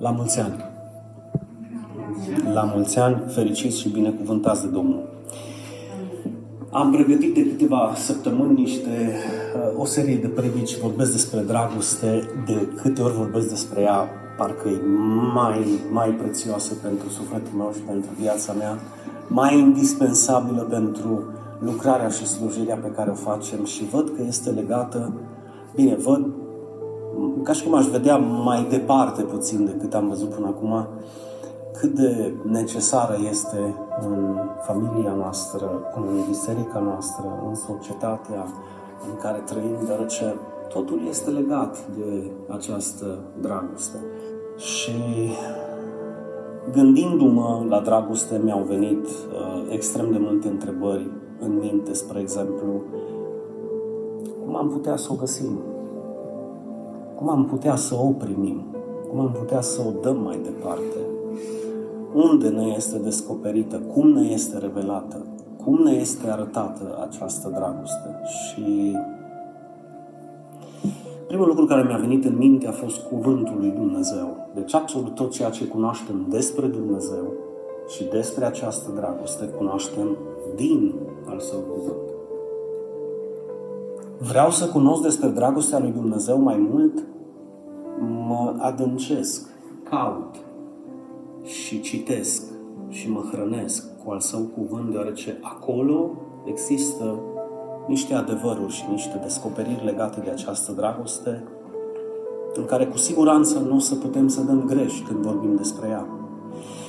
La mulți ani! La mulți ani, fericiți și binecuvântați de Domnul! Am pregătit de câteva săptămâni niște, uh, o serie de predici, vorbesc despre dragoste, de câte ori vorbesc despre ea, parcă e mai, mai prețioasă pentru sufletul meu și pentru viața mea, mai indispensabilă pentru lucrarea și slujirea pe care o facem și văd că este legată, bine, văd ca și cum aș vedea mai departe puțin decât am văzut până acum, cât de necesară este în familia noastră, în biserica noastră, în societatea în care trăim, deoarece totul este legat de această dragoste. Și gândindu-mă la dragoste, mi-au venit uh, extrem de multe întrebări în minte, spre exemplu, cum am putea să o găsim? Cum am putea să o primim? Cum am putea să o dăm mai departe? Unde ne este descoperită? Cum ne este revelată? Cum ne este arătată această dragoste? Și primul lucru care mi-a venit în minte a fost cuvântul lui Dumnezeu. Deci absolut tot ceea ce cunoaștem despre Dumnezeu și despre această dragoste cunoaștem din al său cuvânt. Vreau să cunosc despre dragostea lui Dumnezeu mai mult, mă adâncesc, caut și citesc și mă hrănesc cu al său cuvânt, deoarece acolo există niște adevăruri și niște descoperiri legate de această dragoste, în care cu siguranță nu o să putem să dăm greș când vorbim despre ea.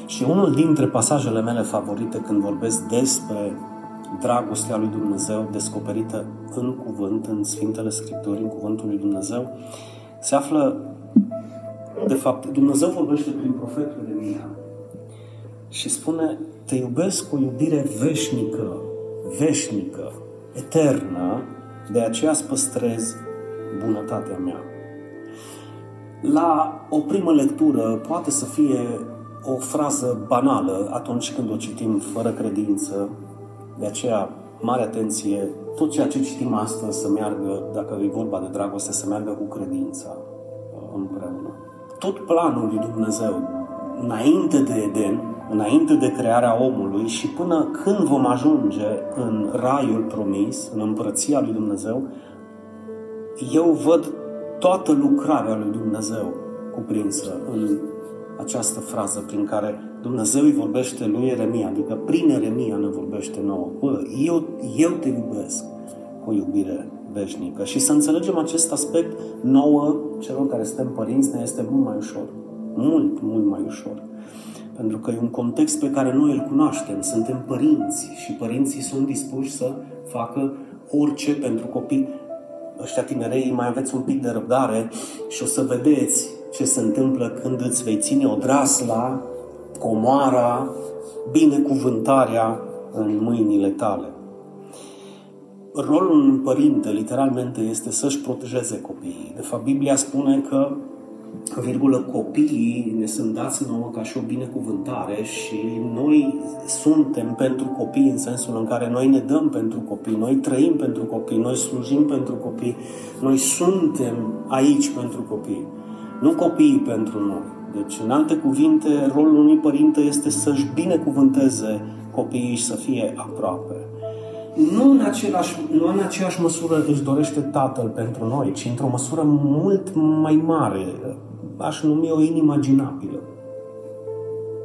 Și unul dintre pasajele mele favorite când vorbesc despre dragostea lui Dumnezeu descoperită în cuvânt, în Sfintele Scripturi, în cuvântul lui Dumnezeu, se află, de fapt, Dumnezeu vorbește prin profetul Ieremia și spune, te iubesc cu iubire veșnică, veșnică, eternă, de aceea îți păstrez bunătatea mea. La o primă lectură poate să fie o frază banală atunci când o citim fără credință, de aceea, mare atenție, tot ceea ce citim astăzi să meargă, dacă e vorba de dragoste, să meargă cu credința uh, împreună. Tot planul lui Dumnezeu, înainte de Eden, înainte de crearea omului și până când vom ajunge în raiul promis, în împărăția lui Dumnezeu, eu văd toată lucrarea lui Dumnezeu cuprinsă în această frază prin care Dumnezeu îi vorbește lui Eremia, adică prin Eremia ne vorbește nouă. Bă, eu, eu te iubesc cu o iubire veșnică. Și să înțelegem acest aspect nouă, celor care suntem părinți, ne este mult mai ușor. Mult, mult mai ușor. Pentru că e un context pe care noi îl cunoaștem. Suntem părinți și părinții sunt dispuși să facă orice pentru copii. Ăștia tinerei mai aveți un pic de răbdare și o să vedeți ce se întâmplă când îți vei ține odrasla, comoara, binecuvântarea în mâinile tale. Rolul unui părinte, literalmente, este să-și protejeze copiii. De fapt, Biblia spune că virgulă, copiii ne sunt dați nouă ca și o binecuvântare și noi suntem pentru copii în sensul în care noi ne dăm pentru copii, noi trăim pentru copii, noi slujim pentru copii, noi suntem aici pentru copii nu copiii pentru noi. Deci, în alte cuvinte, rolul unui părinte este să-și binecuvânteze copiii și să fie aproape. Nu în, același, nu în aceeași măsură își dorește tatăl pentru noi, ci într-o măsură mult mai mare. Aș numi o inimaginabilă.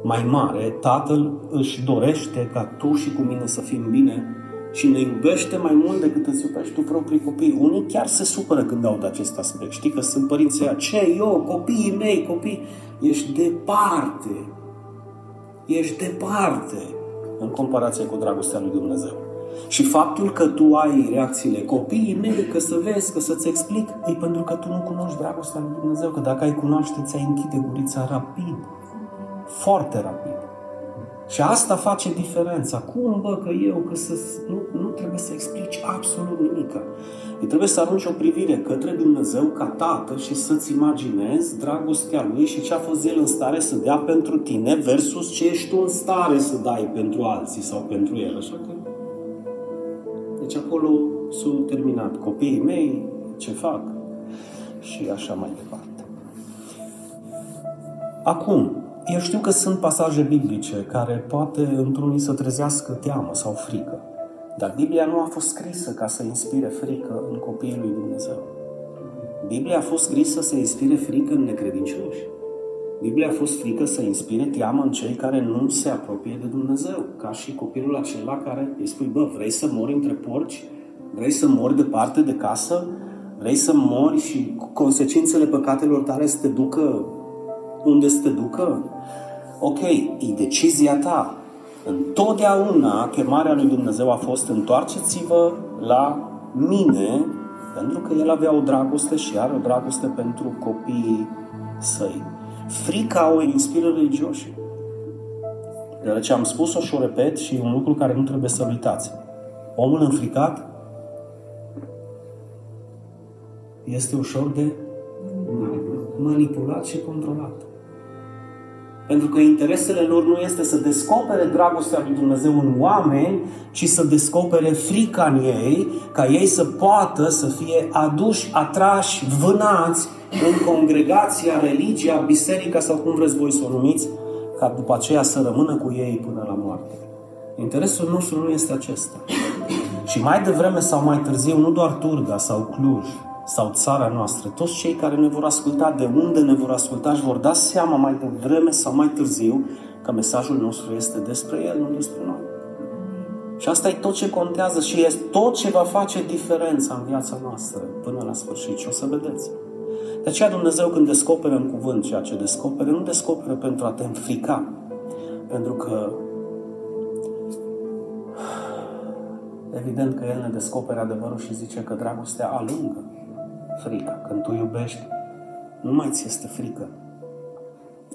Mai mare, tatăl își dorește ca tu și cu mine să fim bine și ne iubește mai mult decât îți iubești tu proprii copii. Unii chiar se supără când aud acest aspect. Știi că sunt părinții aia, ce eu, copiii mei, copii, ești departe. Ești departe în comparație cu dragostea lui Dumnezeu. Și faptul că tu ai reacțiile copiii mei, că să vezi, că să-ți explic, e pentru că tu nu cunoști dragostea lui Dumnezeu, că dacă ai cunoaște, ți-ai închide gurița rapid, foarte rapid. Și asta face diferența. Cum, bă, că eu, că să, nu, nu trebuie să explici absolut nimic. Îi trebuie să arunci o privire către Dumnezeu ca Tată și să-ți imaginezi dragostea Lui și ce a fost El în stare să dea pentru tine versus ce ești tu în stare să dai pentru alții sau pentru El. Așa că... Deci acolo s-au terminat copiii mei, ce fac și așa mai departe. Acum, eu știu că sunt pasaje biblice care poate într-unii să trezească teamă sau frică. Dar Biblia nu a fost scrisă ca să inspire frică în copiii lui Dumnezeu. Biblia a fost scrisă să inspire frică în necredincioși. Biblia a fost frică să inspire teamă în cei care nu se apropie de Dumnezeu, ca și copilul acela care îi spui, bă, vrei să mori între porci? Vrei să mori departe de casă? Vrei să mori și consecințele păcatelor tale să te ducă unde să te ducă? Ok, e decizia ta. Întotdeauna chemarea lui Dumnezeu a fost întoarceți-vă la mine, pentru că El avea o dragoste și are o dragoste pentru copiii săi. Frica o inspiră religioșii. ce am spus-o și o repet și un lucru care nu trebuie să uitați. Omul înfricat este ușor de manipulat și controlat. Pentru că interesele lor nu este să descopere dragostea lui Dumnezeu în oameni, ci să descopere frica în ei, ca ei să poată să fie aduși, atrași, vânați în congregația, religia, biserica sau cum vreți voi să o numiți, ca după aceea să rămână cu ei până la moarte. Interesul nostru nu este acesta. Și mai devreme sau mai târziu, nu doar Turda sau Cluj, sau țara noastră, toți cei care ne vor asculta, de unde ne vor asculta, își vor da seama mai devreme sau mai târziu că mesajul nostru este despre El, nu despre noi. Și asta e tot ce contează și este tot ce va face diferența în viața noastră până la sfârșit. Și o să vedeți. De aceea Dumnezeu când descoperă în cuvânt ceea ce descoperă, nu descoperă pentru a te înfrica. Pentru că evident că El ne descoperă adevărul și zice că dragostea alungă frica. Când tu iubești, nu mai ți este frică.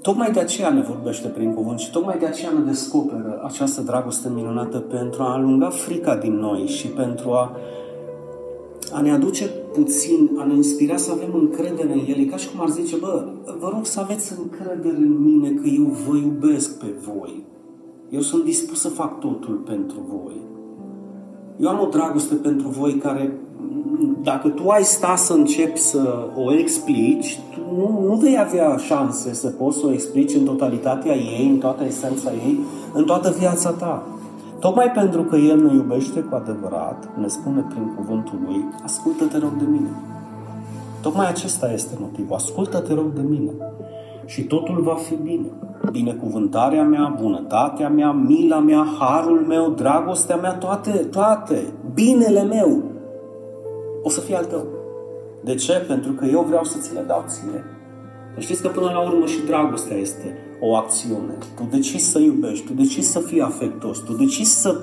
Tocmai de aceea ne vorbește prin cuvânt și tocmai de aceea ne descoperă această dragoste minunată pentru a alunga frica din noi și pentru a, a ne aduce puțin, a ne inspira să avem încredere în El. E ca și cum ar zice, bă, vă rog să aveți încredere în mine că eu vă iubesc pe voi. Eu sunt dispus să fac totul pentru voi. Eu am o dragoste pentru voi care dacă tu ai sta să începi să o explici, tu nu, nu vei avea șanse să poți să o explici în totalitatea ei, în toată esența ei, în toată viața ta. Tocmai pentru că El ne iubește cu adevărat, ne spune prin cuvântul Lui, ascultă-te rog de mine. Tocmai acesta este motivul. Ascultă-te rog de mine. Și totul va fi bine. Binecuvântarea mea, bunătatea mea, mila mea, harul meu, dragostea mea, toate, toate, binele meu o să fie al tău. De ce? Pentru că eu vreau să ți le dau ție. Deci știți că până la urmă și dragostea este o acțiune. Tu decizi să iubești, tu decizi să fii afectos, tu decizi să,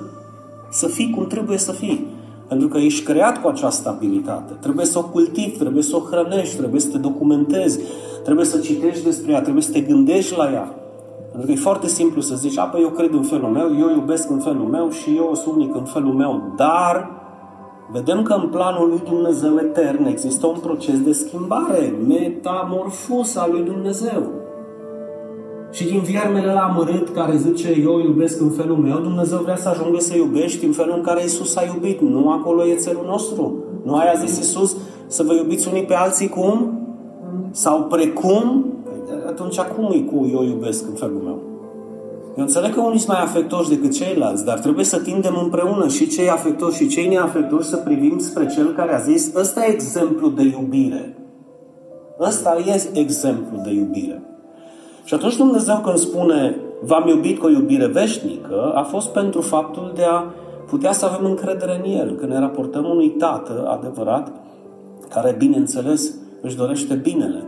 să fii cum trebuie să fii. Pentru că ești creat cu această abilitate. Trebuie să o cultivi, trebuie să o hrănești, trebuie să te documentezi, trebuie să citești despre ea, trebuie să te gândești la ea. Pentru că e foarte simplu să zici, apă, eu cred în felul meu, eu iubesc în felul meu și eu sunt unic în felul meu, dar vedem că în planul lui Dumnezeu etern există un proces de schimbare, metamorfos al lui Dumnezeu. Și din viermele la amărât care zice eu iubesc în felul meu, Dumnezeu vrea să ajungă să iubești în felul în care Isus a iubit. Nu acolo e țelul nostru. Nu aia a zis Isus să vă iubiți unii pe alții cum? Sau precum? Păi, atunci cum e cu eu iubesc în felul meu? Eu înțeleg că unii sunt mai afectoși decât ceilalți, dar trebuie să tindem împreună și cei afectoși și cei neafectoși să privim spre cel care a zis ăsta e exemplu de iubire. Ăsta e exemplu de iubire. Și atunci Dumnezeu când spune v-am iubit cu o iubire veșnică, a fost pentru faptul de a putea să avem încredere în El, că ne raportăm unui tată adevărat, care, bineînțeles, își dorește binele.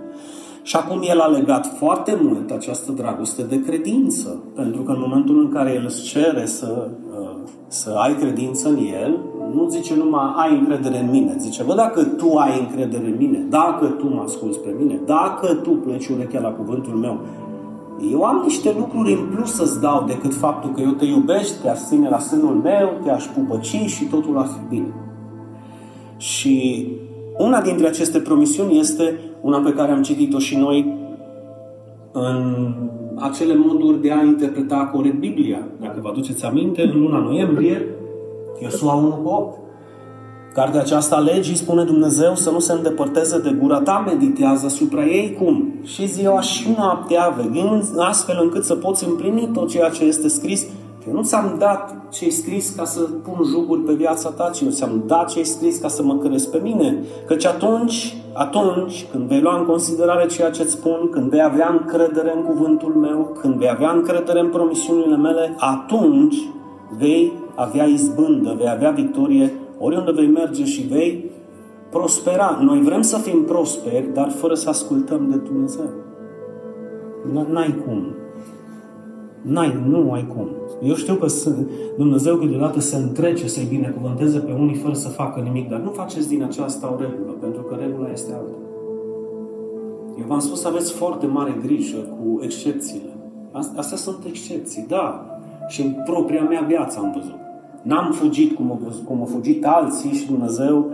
Și acum el a legat foarte mult această dragoste de credință, pentru că în momentul în care el îți cere să, uh, să ai credință în el, nu zice numai ai încredere în mine, zice, bă, dacă tu ai încredere în mine, dacă tu mă asculți pe mine, dacă tu pleci urechea la cuvântul meu, eu am niște lucruri în plus să-ți dau decât faptul că eu te iubești, te-aș ține la sânul meu, te-aș pupăci și totul ar fi bine. Și una dintre aceste promisiuni este una pe care am citit-o și noi în acele moduri de a interpreta corect Biblia. Dacă vă aduceți aminte, în luna noiembrie, Iosua 1 cu 8. Cartea aceasta legii spune Dumnezeu să nu se îndepărteze de gura ta, meditează asupra ei cum? și ziua și noaptea, veghind astfel încât să poți împlini tot ceea ce este scris. Eu nu ți-am dat ce scris ca să pun juguri pe viața ta, ci eu ți-am dat ce scris ca să mă crezi pe mine. Căci atunci, atunci, când vei lua în considerare ceea ce îți spun, când vei avea încredere în cuvântul meu, când vei avea încredere în promisiunile mele, atunci vei avea izbândă, vei avea victorie oriunde vei merge și vei prospera. Noi vrem să fim prosperi, dar fără să ascultăm de Dumnezeu. N-ai cum. N-ai, nu ai cum. Eu știu că Dumnezeu câteodată se întrece să-i binecuvânteze pe unii fără să facă nimic, dar nu faceți din aceasta o regulă, pentru că regula este alta. Eu v-am spus să aveți foarte mare grijă cu excepțiile. Astea sunt excepții, da. Și în propria mea viață am văzut. N-am fugit cum au, cum au fugit alții și Dumnezeu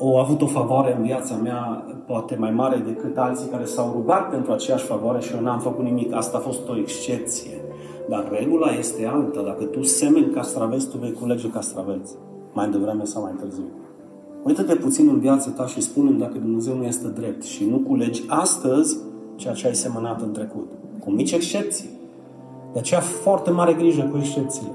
a avut o favoare în viața mea poate mai mare decât alții care s-au rugat pentru aceeași favoare și eu n-am făcut nimic. Asta a fost o excepție. Dar regula este alta. Dacă tu semeni castraveți, tu vei culege castraveți. Mai devreme sau mai târziu. Uită-te puțin în viața ta și spune dacă Dumnezeu nu este drept și nu culegi astăzi ceea ce ai semănat în trecut. Cu mici excepții. De aceea foarte mare grijă cu excepțiile.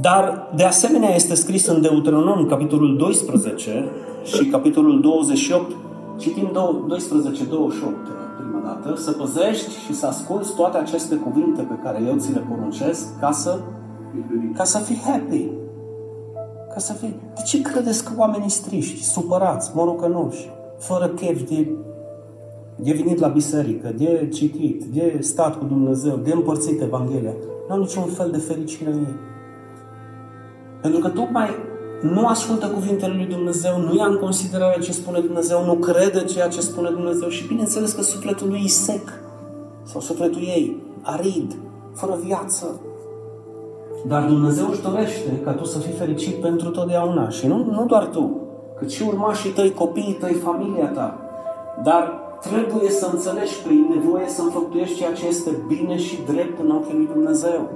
Dar, de asemenea, este scris în Deuteronom, capitolul 12 și capitolul 28, citim 12-28 prima dată, să păzești și să asculți toate aceste cuvinte pe care eu ți le poruncesc ca să, ca să fii happy. Ca să fii... De ce credeți că oamenii striști, supărați, morocănoși, fără chef de, de venit la biserică, de citit, de stat cu Dumnezeu, de împărțit Evanghelia? Nu au niciun fel de fericire în ei. Pentru că tocmai nu ascultă cuvintele lui Dumnezeu, nu ia în considerare ce spune Dumnezeu, nu crede ceea ce spune Dumnezeu și bineînțeles că sufletul lui e sec sau sufletul ei arid, fără viață. Dar Dumnezeu își dorește ca tu să fii fericit pentru totdeauna și nu, nu doar tu, cât și urmașii tăi, copiii tăi, familia ta. Dar trebuie să înțelegi prin nevoie să înfăptuiești ceea ce este bine și drept în ochii lui Dumnezeu.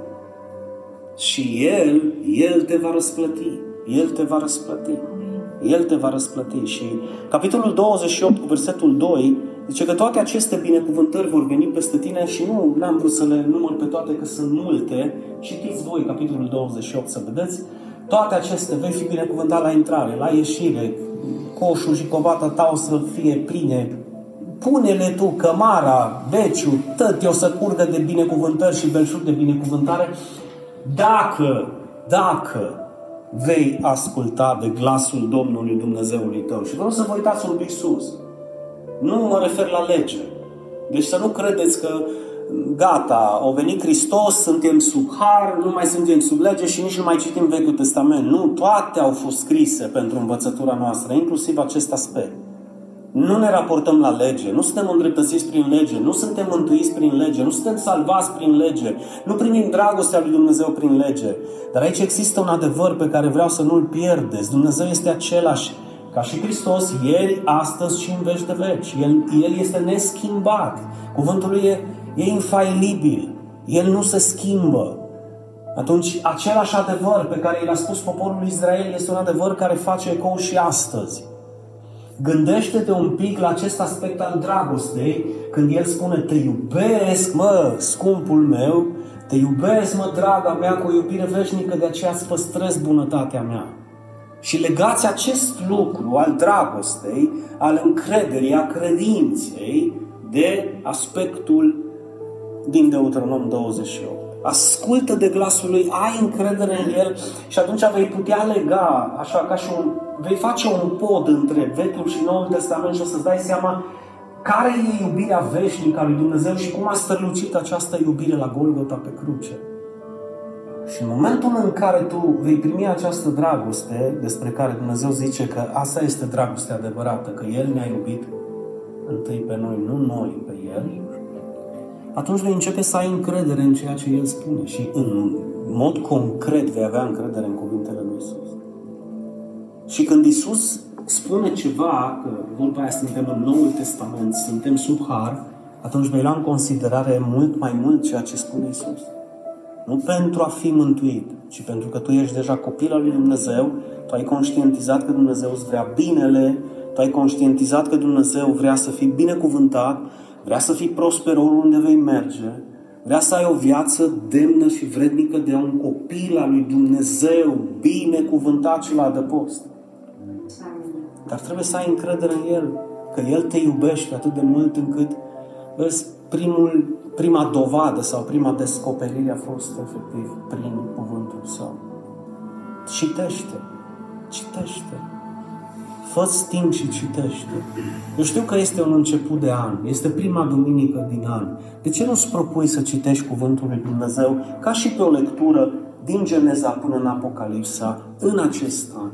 Și El, El te va răsplăti. El te va răsplăti. El te va răsplăti. Și capitolul 28 cu versetul 2 zice că toate aceste binecuvântări vor veni peste tine și nu n-am vrut să le număr pe toate că sunt multe. Citiți voi capitolul 28 să vedeți. Toate acestea vei fi binecuvântat la intrare, la ieșire, coșul și covata ta o să fie pline pune-le tu cămara, beciul, tot o să curgă de binecuvântări și belșug de binecuvântare dacă, dacă vei asculta de glasul Domnului Dumnezeului tău. Și vreau să vă uitați un pic sus. Nu mă refer la lege. Deci să nu credeți că gata, a venit Hristos, suntem sub har, nu mai suntem sub lege și nici nu mai citim Vechiul Testament. Nu, toate au fost scrise pentru învățătura noastră, inclusiv acest aspect. Nu ne raportăm la lege, nu suntem îndreptățiți prin lege, nu suntem mântuiți prin lege, nu suntem salvați prin lege, nu primim dragostea lui Dumnezeu prin lege. Dar aici există un adevăr pe care vreau să nu-l pierdeți. Dumnezeu este același ca și Hristos, ieri, astăzi și în veci de veci. El, el este neschimbat. Cuvântul lui e, e infailibil. El nu se schimbă. Atunci, același adevăr pe care l-a spus poporul Israel este un adevăr care face ecou și astăzi. Gândește-te un pic la acest aspect al dragostei, când El spune, te iubesc, mă, scumpul meu, te iubesc, mă, draga mea, cu o iubire veșnică, de aceea îți păstrez bunătatea mea. Și legați acest lucru al dragostei, al încrederii, a credinței, de aspectul din Deuteronom 28. Ascultă de glasul lui, ai încredere în el și atunci vei putea lega, așa ca și un, vei face un pod între Vechiul și Noul Testament și o să-ți dai seama care e iubirea veșnică a lui Dumnezeu și cum a strălucit această iubire la Golgota pe cruce. Și în momentul în care tu vei primi această dragoste despre care Dumnezeu zice că asta este dragostea adevărată, că El ne-a iubit întâi pe noi, nu noi pe El, atunci vei începe să ai încredere în ceea ce El spune și în mod concret vei avea încredere în cuvintele lui Isus. Și când Isus spune ceva, că vorba aia suntem în Noul Testament, suntem sub har, atunci vei lua în considerare mult mai mult ceea ce spune Isus. Nu pentru a fi mântuit, ci pentru că tu ești deja copil al lui Dumnezeu, tu ai conștientizat că Dumnezeu îți vrea binele, tu ai conștientizat că Dumnezeu vrea să fii binecuvântat, vrea să fii prosper oriunde vei merge, vrea să ai o viață demnă și vrednică de un copil al lui Dumnezeu, binecuvântat și la adăpost. Dar trebuie să ai încredere în El, că El te iubește atât de mult încât primul, prima dovadă sau prima descoperire a fost efectiv prin cuvântul Său. Citește, citește. Fă timp și citește. Eu știu că este un început de an, este prima duminică din an. De ce nu-ți propui să citești Cuvântul lui Dumnezeu ca și pe o lectură din Geneza până în Apocalipsa în acest an?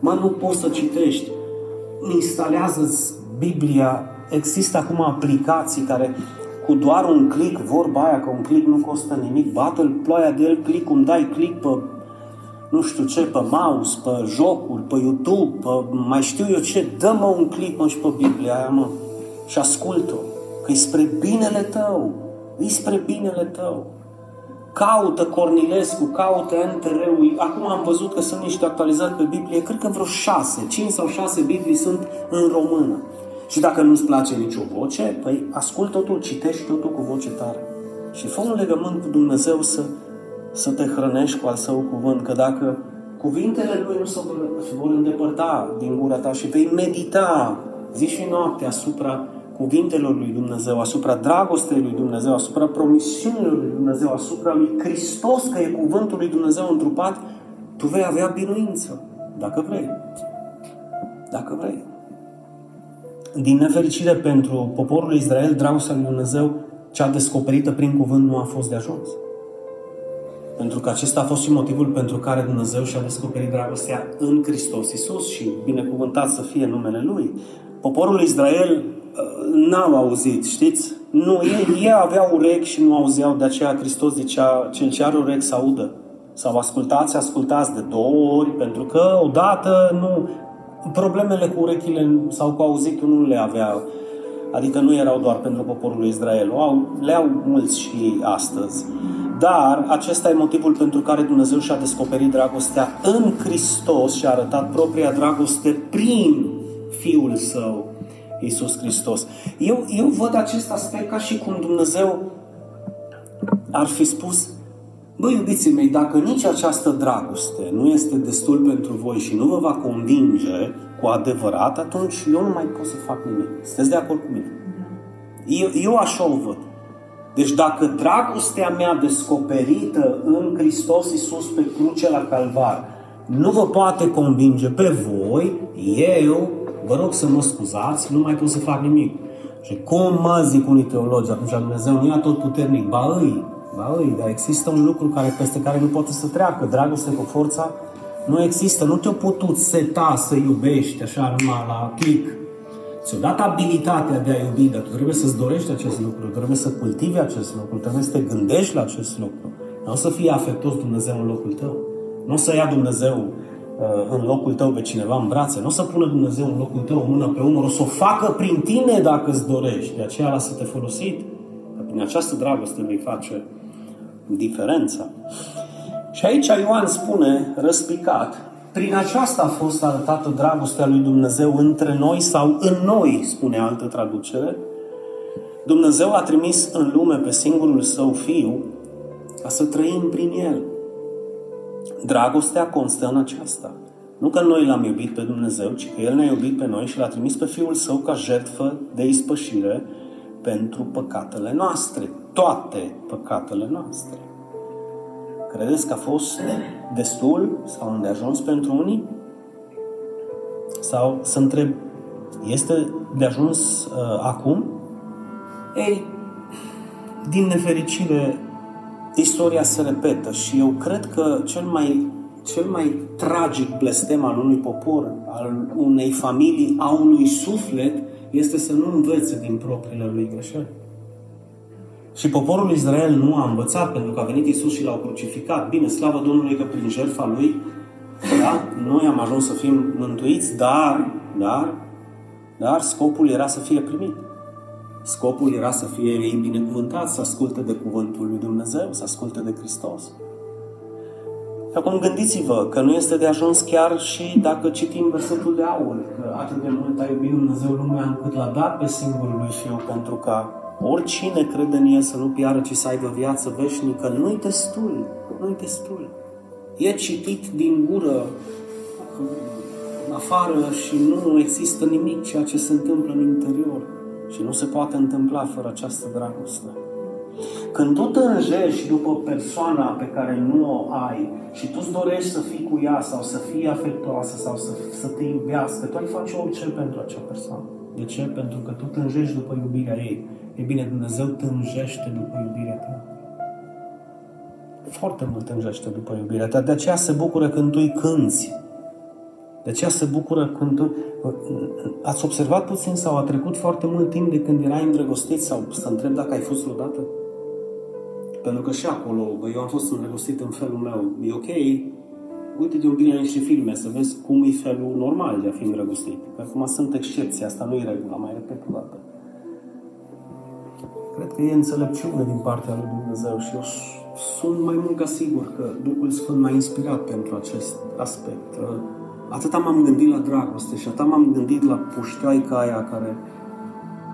Mă, nu poți să citești. Instalează-ți Biblia. Există acum aplicații care cu doar un click, vorba aia că un click nu costă nimic, bată-l ploaia de el, click, cum dai click pe nu știu ce, pe mouse, pe jocuri, pe YouTube, pe mai știu eu ce, dă-mă un click, mă, și pe Biblia aia, mă, și ascult-o, că e spre binele tău, e spre binele tău. Caută Cornilescu, caută NTR-ul. Acum am văzut că sunt niște actualizate pe Biblie, cred că vreo șase, cinci sau șase Biblii sunt în română. Și dacă nu-ți place nicio voce, păi ascultă totul, citești totul cu voce tare. Și fă un legământ cu Dumnezeu să, să te hrănești cu al său cuvânt, că dacă cuvintele lui nu se vor, se vor îndepărta din gura ta și vei medita zi și noapte asupra cuvintelor lui Dumnezeu, asupra dragostei lui Dumnezeu, asupra promisiunilor lui Dumnezeu, asupra lui Hristos, că e cuvântul lui Dumnezeu întrupat, tu vei avea biruință, dacă vrei. Dacă vrei. Din nefericire pentru poporul Israel, dragostea lui Dumnezeu, cea descoperită prin cuvânt, nu a fost de ajuns. Pentru că acesta a fost și motivul pentru care Dumnezeu și-a descoperit dragostea în Hristos Isus și binecuvântat să fie numele Lui. Poporul Israel uh, n-au auzit, știți? Nu, ei, ei aveau urechi și nu auzeau, de aceea Hristos zicea, cel ce are urechi să audă. Sau ascultați, ascultați de două ori, pentru că odată nu, problemele cu urechile sau cu auzitul nu le avea, adică nu erau doar pentru poporul lui Israel, le au mulți și astăzi. Dar acesta e motivul pentru care Dumnezeu și-a descoperit dragostea în Hristos și a arătat propria dragoste prin Fiul Său, Iisus Hristos. Eu, eu văd acest aspect ca și cum Dumnezeu ar fi spus Băi, iubiții mei, dacă nici această dragoste nu este destul pentru voi și nu vă va convinge cu adevărat, atunci eu nu mai pot să fac nimic. Sunteți de acord cu mine? Eu, eu așa o văd. Deci dacă dragostea mea descoperită în Hristos Iisus pe cruce la Calvar nu vă poate convinge pe voi, eu vă rog să mă scuzați, nu mai pot să fac nimic. Și cum mă zic unii teologi, atunci Dumnezeu nu e tot puternic, ba îi, ba îi, dar există un lucru care, peste care nu poate să treacă, dragoste cu forța nu există, nu te-o putut seta să iubești așa numai la click. Ți-o dat abilitatea de a iubi, dar tu trebuie să-ți dorești acest lucru, trebuie să cultivi acest lucru, trebuie să te gândești la acest lucru. Nu o să fie afectos Dumnezeu în locul tău. Nu o să ia Dumnezeu uh, în locul tău pe cineva în brațe. Nu o să pună Dumnezeu în locul tău o mână pe umăr. O să o facă prin tine dacă îți dorești. De aceea lasă-te folosit. Că prin această dragoste vei face diferența. Și aici Ioan spune, răspicat, prin aceasta a fost arătată dragostea lui Dumnezeu între noi sau în noi, spune altă traducere. Dumnezeu a trimis în lume pe singurul său fiu ca să trăim prin el. Dragostea constă în aceasta. Nu că noi l-am iubit pe Dumnezeu, ci că El ne-a iubit pe noi și l-a trimis pe Fiul Său ca jertfă de ispășire pentru păcatele noastre. Toate păcatele noastre. Credeți că a fost destul sau îndeajuns pentru unii? Sau să întreb, este de ajuns uh, acum? Ei, din nefericire, istoria se repetă și eu cred că cel mai, cel mai tragic blestem al unui popor, al unei familii, a unui suflet, este să nu învețe din propriile lui greșeli. Și poporul Israel nu a învățat pentru că a venit Isus și l-au crucificat. Bine, slavă Domnului că prin jertfa Lui, da, noi am ajuns să fim mântuiți, dar, dar, dar scopul era să fie primit. Scopul era să fie ei binecuvântați, să asculte de cuvântul lui Dumnezeu, să asculte de Hristos. Și acum gândiți-vă că nu este de ajuns chiar și dacă citim versetul de aur, că atât de mult a iubit Dumnezeu lumea încât l-a dat pe singurul lui Fiu pentru ca oricine crede în El să nu piară, ci să aibă viață veșnică, nu-i destul, nu-i destul. E citit din gură în afară și nu există nimic ceea ce se întâmplă în interior și nu se poate întâmpla fără această dragoste. Când tu tânjești după persoana pe care nu o ai și tu îți dorești să fii cu ea sau să fii afectoasă sau să, să te iubească, tu ai face orice pentru acea persoană. De ce? Pentru că tu tânjești după iubirea ei. E bine, Dumnezeu tânjește după iubirea ta. Foarte mult tânjește după iubirea ta. De aceea se bucură când tu îi cânți. De aceea se bucură când tu... Ați observat puțin sau a trecut foarte mult timp de când erai îndrăgostit sau să întreb dacă ai fost vreodată? Pentru că și acolo, bă, eu am fost îndrăgostit în felul meu. E ok, uite-te un pic la niște filme să vezi cum e felul normal de a fi îndrăgostit. Că acum sunt excepții, asta nu e regula, mai repet o dată. Cred că e înțelepciune din partea lui Dumnezeu și eu sunt mai mult ca sigur că Duhul Sfânt m-a inspirat pentru acest aspect. Atâta m-am gândit la dragoste și atâta m-am gândit la puștoaica aia care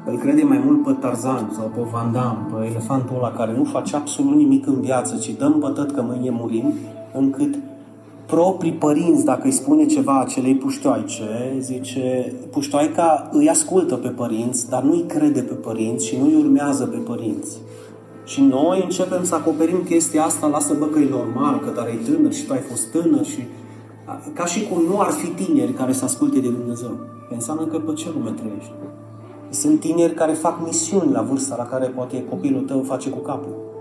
îl crede mai mult pe Tarzan sau pe Van Damme, pe elefantul ăla care nu face absolut nimic în viață, ci dăm bătăt că mâine murim, încât proprii părinți, dacă îi spune ceva acelei puștoaice, zice, puștoaica îi ascultă pe părinți, dar nu îi crede pe părinți și nu îi urmează pe părinți. Și noi începem să acoperim chestia asta, lasă bă că e normal, că dar e tânăr și tu ai fost tânăr și ca și cum nu ar fi tineri care să asculte de Dumnezeu. Înseamnă că pe ce lume trăiești? Sunt tineri care fac misiuni la vârsta la care poate copilul tău face cu capul.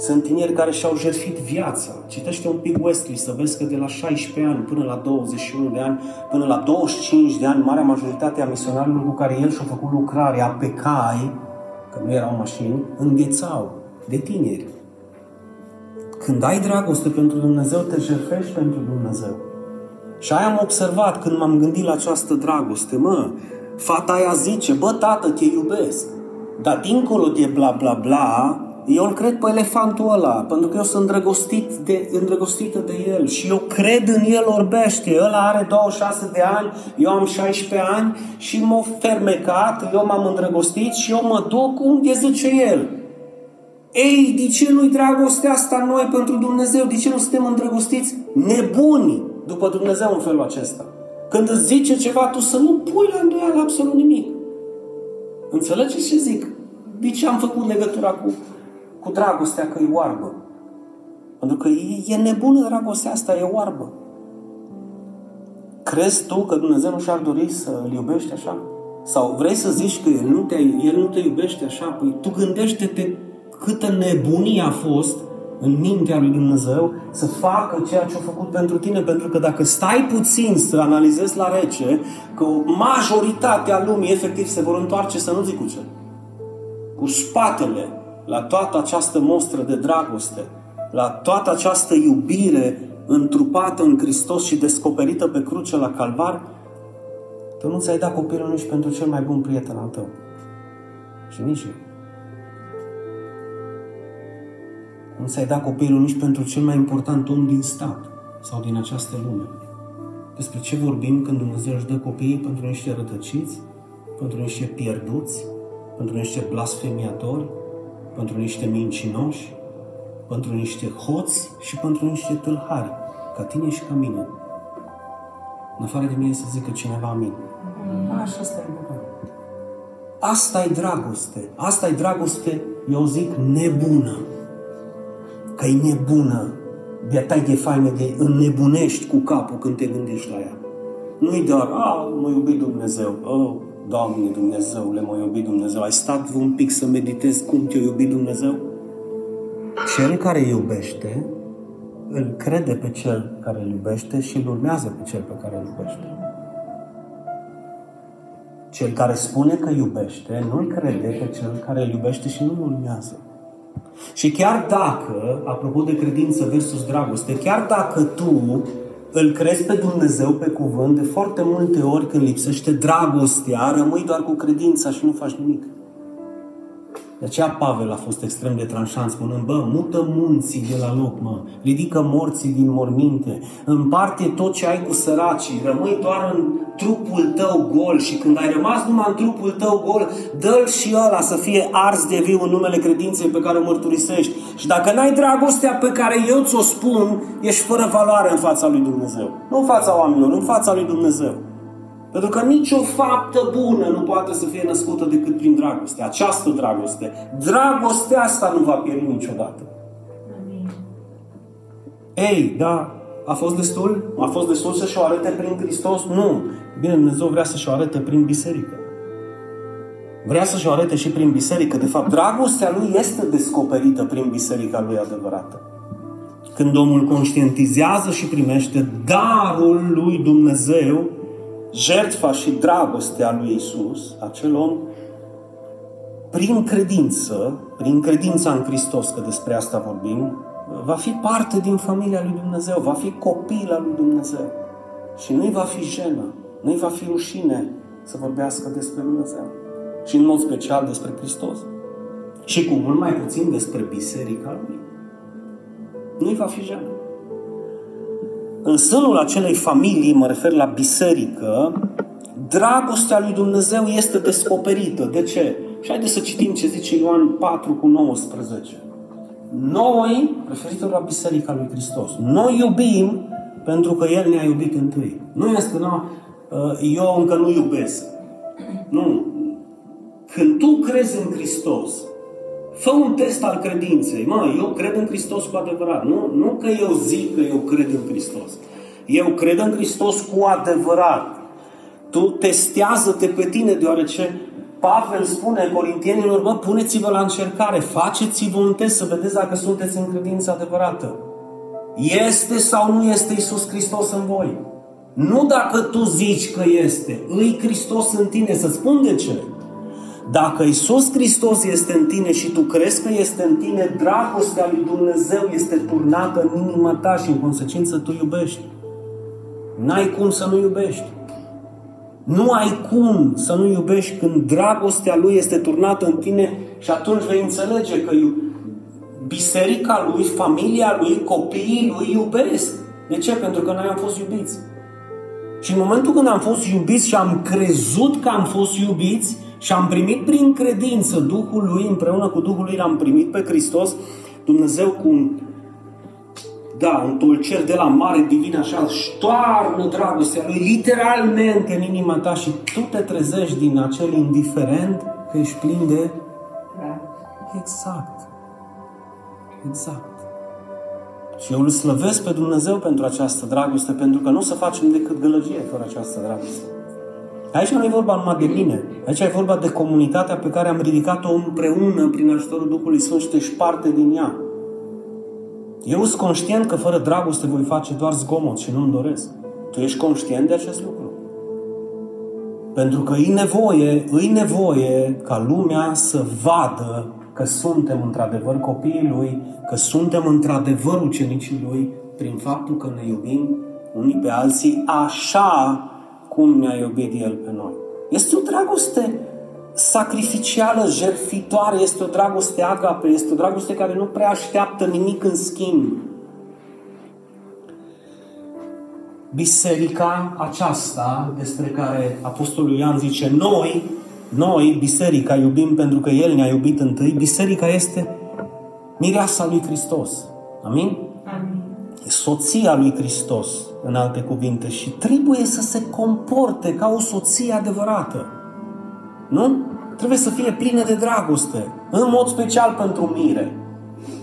Sunt tineri care și-au jertfit viața. Citește un pic Wesley să vezi că de la 16 ani până la 21 de ani, până la 25 de ani, marea majoritate a misionarilor cu care el și-a făcut lucrarea pe cai, că nu erau mașini, înghețau de tineri. Când ai dragoste pentru Dumnezeu, te jertfești pentru Dumnezeu. Și aia am observat când m-am gândit la această dragoste. Mă, fata aia zice, bă, tată, te iubesc. Dar dincolo de bla bla bla, eu îl cred pe elefantul ăla, pentru că eu sunt îndrăgostit de, îndrăgostită de el și eu cred în el orbește. Ăla are 26 de ani, eu am 16 ani și m-a fermecat, eu m-am îndrăgostit și eu mă duc unde zice el. Ei, de ce nu-i dragostea asta noi pentru Dumnezeu? De ce nu suntem îndrăgostiți? Nebuni după Dumnezeu în felul acesta. Când îți zice ceva, tu să nu pui la îndoială absolut nimic. Înțelegeți ce zic? De ce am făcut legătura cu, cu dragostea că e oarbă? Pentru că e, e nebună dragostea asta, e oarbă. Crezi tu că Dumnezeu nu și-ar dori să îl iubești așa? Sau vrei să zici că El nu te, el nu te iubește așa? Păi tu gândește-te câtă nebunie a fost în mintea lui Dumnezeu să facă ceea ce a făcut pentru tine, pentru că dacă stai puțin să analizezi la rece, că majoritatea lumii efectiv se vor întoarce, să nu zic cu ce, cu spatele la toată această mostră de dragoste, la toată această iubire întrupată în Hristos și descoperită pe cruce la calvar, tu nu ți-ai dat copilul nici pentru cel mai bun prieten al tău. Și nici eu. Nu ți-ai dat copilul nici pentru cel mai important om din stat sau din această lume. Despre ce vorbim când Dumnezeu își dă copiii pentru niște rătăciți, pentru niște pierduți, pentru niște blasfemiatori, pentru niște mincinoși, pentru niște hoți și pentru niște tâlhari, ca tine și ca mine. În afară de mine să zică cineva amin. Așa asta e Asta e dragoste. Asta e dragoste, eu zic, nebună că e nebună, de tai de faină, de înnebunești cu capul când te gândești la ea. Nu-i doar, a, mă iubi Dumnezeu, oh, Doamne Dumnezeule, mă iubi Dumnezeu. Ai stat un pic să meditezi cum te-a iubit Dumnezeu? Cel care iubește, îl crede pe cel care îl iubește și îl urmează pe cel pe care îl iubește. Cel care spune că iubește, nu îl crede pe cel care îl iubește și nu îl urmează. Și chiar dacă, apropo de credință versus dragoste, chiar dacă tu îl crezi pe Dumnezeu pe cuvânt, de foarte multe ori când lipsește dragostea, rămâi doar cu credința și nu faci nimic. De aceea Pavel a fost extrem de tranșant, spunând, bă, mută munții de la loc, mă, ridică morții din morminte, împarte tot ce ai cu săracii, rămâi doar în trupul tău gol și când ai rămas numai în trupul tău gol, dă-l și ăla să fie ars de viu în numele credinței pe care o mărturisești. Și dacă n-ai dragostea pe care eu ți-o spun, ești fără valoare în fața lui Dumnezeu. Nu în fața oamenilor, în fața lui Dumnezeu. Pentru că nicio faptă bună nu poate să fie născută decât prin dragoste. Această dragoste. Dragostea asta nu va pieri niciodată. Amin. Ei, da, a fost destul? A fost destul să-și o arate prin Hristos? Nu. Bine, Dumnezeu vrea să-și o arate prin biserică. Vrea să-și o arate și prin biserică. De fapt, dragostea lui este descoperită prin biserica lui adevărată. Când omul conștientizează și primește darul lui Dumnezeu, jertfa și dragostea lui Isus, acel om, prin credință, prin credința în Hristos, că despre asta vorbim, va fi parte din familia lui Dumnezeu, va fi copil al lui Dumnezeu. Și nu-i va fi jenă, nu-i va fi rușine să vorbească despre Dumnezeu. Și în mod special despre Hristos. Și cu mult mai puțin despre biserica lui. Nu-i va fi jenă în sânul acelei familii, mă refer la biserică, dragostea lui Dumnezeu este descoperită. De ce? Și haideți să citim ce zice Ioan 4 cu 19. Noi, referitor la Biserica lui Hristos, noi iubim pentru că El ne-a iubit întâi. Nu este, nu, eu încă nu iubesc. Nu. Când tu crezi în Hristos, Fă un test al credinței. Mă, eu cred în Hristos cu adevărat. Nu, nu că eu zic că eu cred în Hristos. Eu cred în Hristos cu adevărat. Tu testează-te pe tine, deoarece Pavel spune corintienilor, bă, puneți-vă la încercare, faceți-vă un test să vedeți dacă sunteți în credință adevărată. Este sau nu este Isus Hristos în voi? Nu dacă tu zici că este, îi Hristos în tine, să spun de ce. Dacă Isus Hristos este în tine și tu crezi că este în tine, dragostea lui Dumnezeu este turnată în inima ta și în consecință tu iubești. N-ai cum să nu iubești. Nu ai cum să nu iubești când dragostea lui este turnată în tine și atunci vei înțelege că biserica lui, familia lui, copiii lui iubesc. De ce? Pentru că noi am fost iubiți. Și în momentul când am fost iubiți și am crezut că am fost iubiți, și am primit prin credință Duhul Lui, împreună cu Duhul Lui l-am primit pe Hristos, Dumnezeu cu da, un tulcer de la mare divin așa, ștoarnă dragostea Lui literalmente în inima ta și tu te trezești din acel indiferent că ești plin de... Exact. Exact. Și eu îl slăvesc pe Dumnezeu pentru această dragoste, pentru că nu o să facem decât gălăgie fără această dragoste. Aici nu e vorba numai de mine. Aici e vorba de comunitatea pe care am ridicat-o împreună prin ajutorul Duhului Sfânt și tu ești parte din ea. Eu sunt conștient că fără dragoste voi face doar zgomot și nu-mi doresc. Tu ești conștient de acest lucru. Pentru că e nevoie, e nevoie ca lumea să vadă că suntem într-adevăr copiii Lui, că suntem într-adevăr ucenicii Lui, prin faptul că ne iubim unii pe alții așa cum ne-a iubit El pe noi. Este o dragoste sacrificială, jertfitoare, este o dragoste agape, este o dragoste care nu prea așteaptă nimic în schimb. Biserica aceasta despre care Apostolul Ioan zice noi, noi, biserica, iubim pentru că El ne-a iubit întâi, biserica este mireasa lui Hristos. Amin? Amin. Soția lui Hristos în alte cuvinte, și trebuie să se comporte ca o soție adevărată. Nu? Trebuie să fie plină de dragoste, în mod special pentru mire.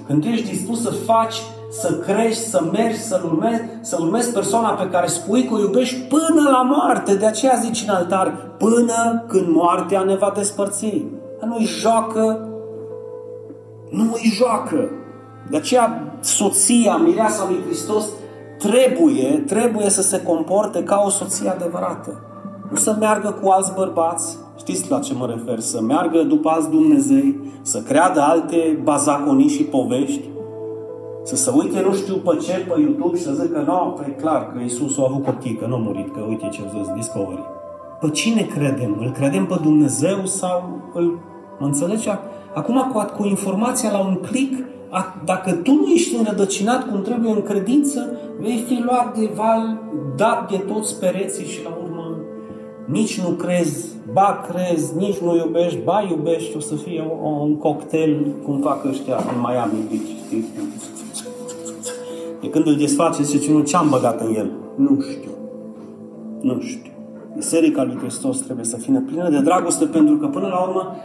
Când tu ești dispus să faci, să crești, să mergi, să urmezi, să urmezi persoana pe care spui că o iubești până la moarte. De aceea zici în altar, până când moartea ne va despărți. Nu-i joacă, nu îi joacă. De aceea soția, mireasa lui Hristos, trebuie, trebuie să se comporte ca o soție adevărată. Nu să meargă cu alți bărbați, știți la ce mă refer, să meargă după alți Dumnezei, să creadă alte bazaconii și povești, să se uite nu știu pe ce pe YouTube și să zică, nu, pe clar că Iisus a avut copii, că nu a murit, că uite ce au zis Discovery. Pe cine credem? Îl credem pe Dumnezeu sau îl Mă înțelegi? Acum cu, cu informația la un click, dacă tu nu ești înrădăcinat cum trebuie în credință, vei fi luat de val, dat de toți pereții și la urmă nici nu crezi, ba crezi, nici nu iubești, ba iubești, o să fie un cocktail cum fac ăștia în Miami Beach, știi? De când îl desface, zice, nu ce-am băgat în el? Nu știu. Nu știu. Biserica lui Hristos trebuie să fie plină de dragoste pentru că până la urmă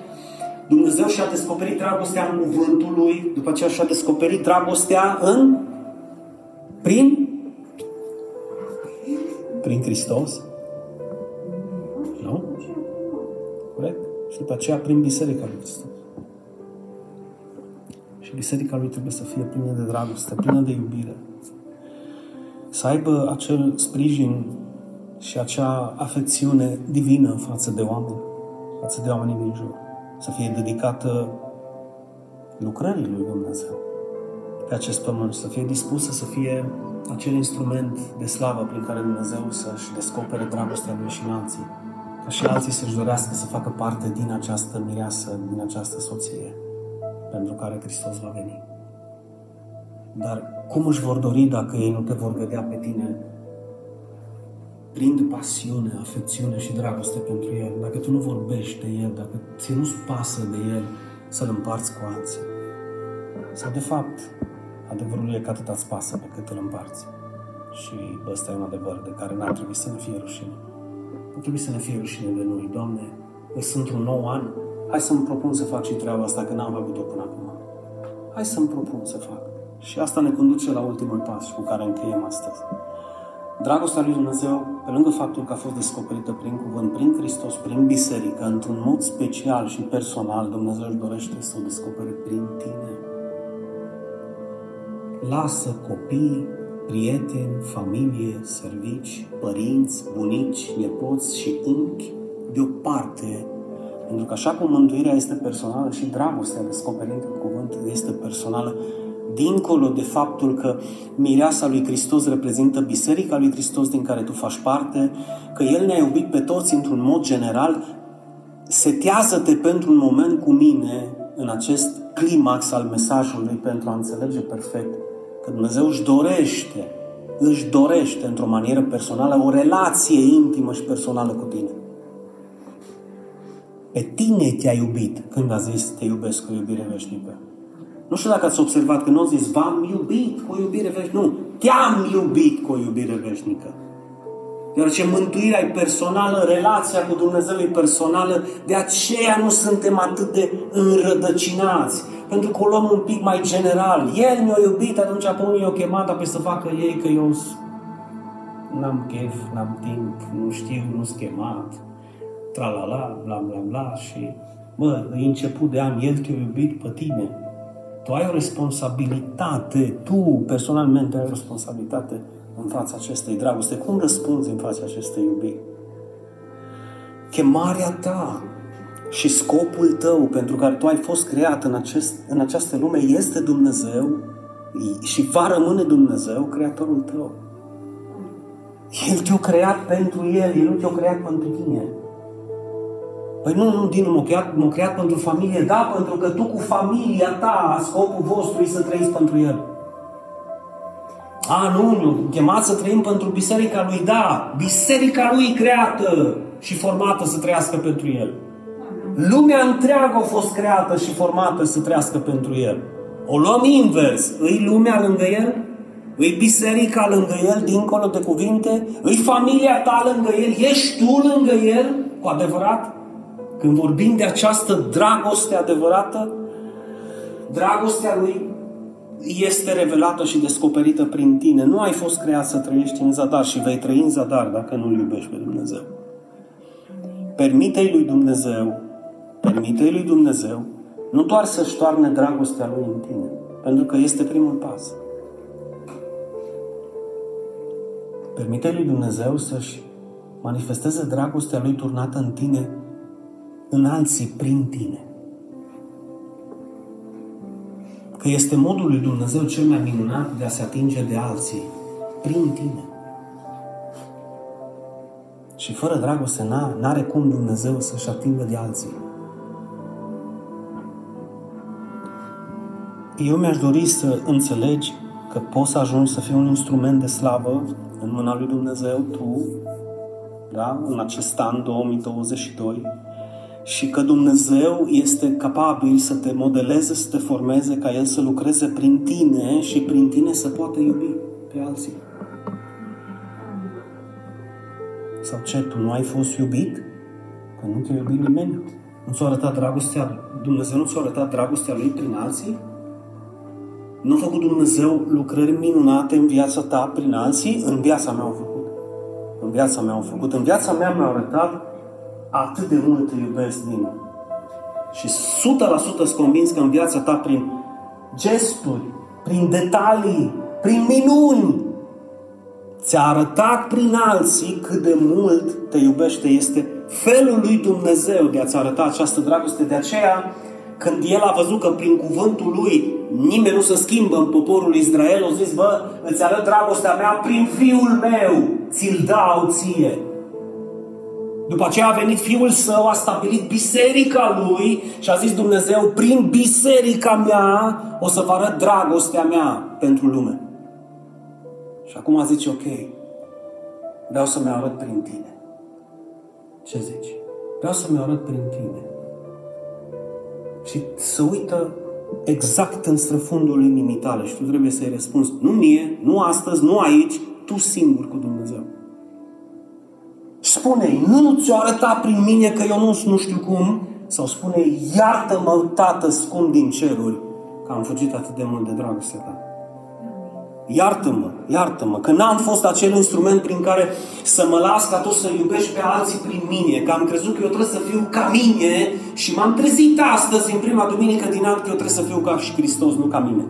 Dumnezeu și-a descoperit dragostea în cuvântul lui, după aceea și-a descoperit dragostea în prin prin Hristos. Nu? Corect? Și după aceea prin Biserica lui Hristos. Și Biserica lui trebuie să fie plină de dragoste, plină de iubire. Să aibă acel sprijin și acea afecțiune divină față de oameni, față de oamenii din jur. Să fie dedicată lucrării lui Dumnezeu pe acest pământ, să fie dispusă să fie acel instrument de slavă prin care Dumnezeu să-și descopere dragostea lui și în alții, ca și alții să-și dorească să facă parte din această mireasă, din această soție pentru care Hristos va veni. Dar cum își vor dori dacă ei nu te vor vedea pe tine prin pasiune, afecțiune și dragoste pentru El, dacă tu nu vorbești de El, dacă ți nu-ți pasă de El să-L împarți cu alții. Sau de fapt, adevărul e că atât îți pasă pe cât îl împarți. Și ăsta e un adevăr de care n-ar trebui să ne fie rușine. Nu trebuie să ne fie rușine de noi, Doamne, eu sunt un nou an, hai să-mi propun să fac și treaba asta, că n-am făcut-o până acum. Hai să-mi propun să fac. Și asta ne conduce la ultimul pas cu care încheiem astăzi. Dragostea lui Dumnezeu, pe lângă faptul că a fost descoperită prin cuvânt, prin Hristos, prin biserică, într-un mod special și personal, Dumnezeu își dorește să o descopere prin tine. Lasă copii, prieteni, familie, servici, părinți, bunici, nepoți și unchi deoparte pentru că așa cum mântuirea este personală și dragostea descoperită în cuvânt este personală, dincolo de faptul că mireasa lui Hristos reprezintă biserica lui Hristos din care tu faci parte, că El ne-a iubit pe toți într-un mod general, setează-te pentru un moment cu mine în acest climax al mesajului pentru a înțelege perfect că Dumnezeu își dorește, își dorește într-o manieră personală o relație intimă și personală cu tine. Pe tine te-a iubit când a zis te iubesc cu iubire veșnică. Nu știu dacă ați observat că nu a zis v-am iubit cu o iubire veșnică. Nu, te-am iubit cu o iubire veșnică. Deoarece mântuirea e personală, relația cu Dumnezeu e personală, de aceea nu suntem atât de înrădăcinați. Pentru că o luăm un pic mai general. El mi-a iubit, atunci apoi mi-a chemat apoi să facă ei că eu n-am chef, n-am timp, nu știu, nu s chemat tralala, bla bla bla și mă, e început de an, El te-a iubit pe tine. Tu ai o responsabilitate, tu personalmente ai o responsabilitate în fața acestei dragoste. Cum răspunzi în fața acestei iubiri? Chemarea ta și scopul tău pentru care tu ai fost creat în, acest, în această lume este Dumnezeu și va rămâne Dumnezeu, Creatorul tău. El te-a creat pentru El, El nu te-a creat pentru tine. Păi nu, nu, din m-a creat, m-a creat pentru familie. Da, pentru că tu cu familia ta, scopul vostru e să trăiți pentru El. A, nu, nu, chemați să trăim pentru biserica lui, da, biserica lui creată și formată să trăiască pentru El. Lumea întreagă a fost creată și formată să trăiască pentru El. O luăm invers. Îi lumea lângă El? Îi biserica lângă El, dincolo de cuvinte? Îi familia ta lângă El? Ești tu lângă El? Cu adevărat? Când vorbim de această dragoste adevărată, dragostea lui este revelată și descoperită prin tine. Nu ai fost creat să trăiești în zadar și vei trăi în zadar dacă nu-L iubești pe Dumnezeu. Permite-i lui Dumnezeu, permite-i lui Dumnezeu, nu doar să-și toarne dragostea lui în tine, pentru că este primul pas. Permite lui Dumnezeu să-și manifesteze dragostea lui turnată în tine în alții prin tine. Că este modul lui Dumnezeu cel mai minunat de a se atinge de alții prin tine. Și fără dragoste n-are cum Dumnezeu să-și atingă de alții. eu mi-aș dori să înțelegi că poți să ajungi să fii un instrument de slavă în mâna lui Dumnezeu, tu, da? în acest an 2022, și că Dumnezeu este capabil să te modeleze, să te formeze, ca El să lucreze prin tine și prin tine să poată iubi pe alții. Sau ce, tu nu ai fost iubit? Că nu te-a iubit nimeni. Nu ți-a arătat dragostea, Dumnezeu nu ți-a arătat dragostea Lui prin alții? Nu a făcut Dumnezeu lucrări minunate în viața ta prin alții? În viața mea au făcut. În viața mea au făcut. În viața mea mi-au arătat atât de mult te iubesc din și 100% sunt convins că în viața ta prin gesturi, prin detalii, prin minuni, ți-a arătat prin alții cât de mult te iubește. Este felul lui Dumnezeu de a-ți arăta această dragoste. De aceea, când el a văzut că prin cuvântul lui nimeni nu se schimbă în poporul Israel, a zis, bă, îți arăt dragostea mea prin fiul meu, ți-l dau ție. După aceea a venit fiul său, a stabilit biserica lui și a zis Dumnezeu, prin biserica mea o să vă arăt dragostea mea pentru lume. Și acum a zis, ok, vreau să-mi arăt prin tine. Ce zici? Vreau să-mi arăt prin tine. Și să uită exact în străfundul inimii tale și tu trebuie să-i răspunzi, nu mie, nu astăzi, nu aici, tu singur cu Dumnezeu. Spune-i, nu ți-o arăta prin mine că eu nu, nu știu cum, sau spune iartă-mă, Tată scump din ceruri, că am fugit atât de mult de dragoste ta. Iartă-mă, iartă-mă, că n-am fost acel instrument prin care să mă las ca tu să iubești pe alții prin mine, că am crezut că eu trebuie să fiu ca mine și m-am trezit astăzi, în prima duminică din an, că eu trebuie să fiu ca și Hristos, nu ca mine.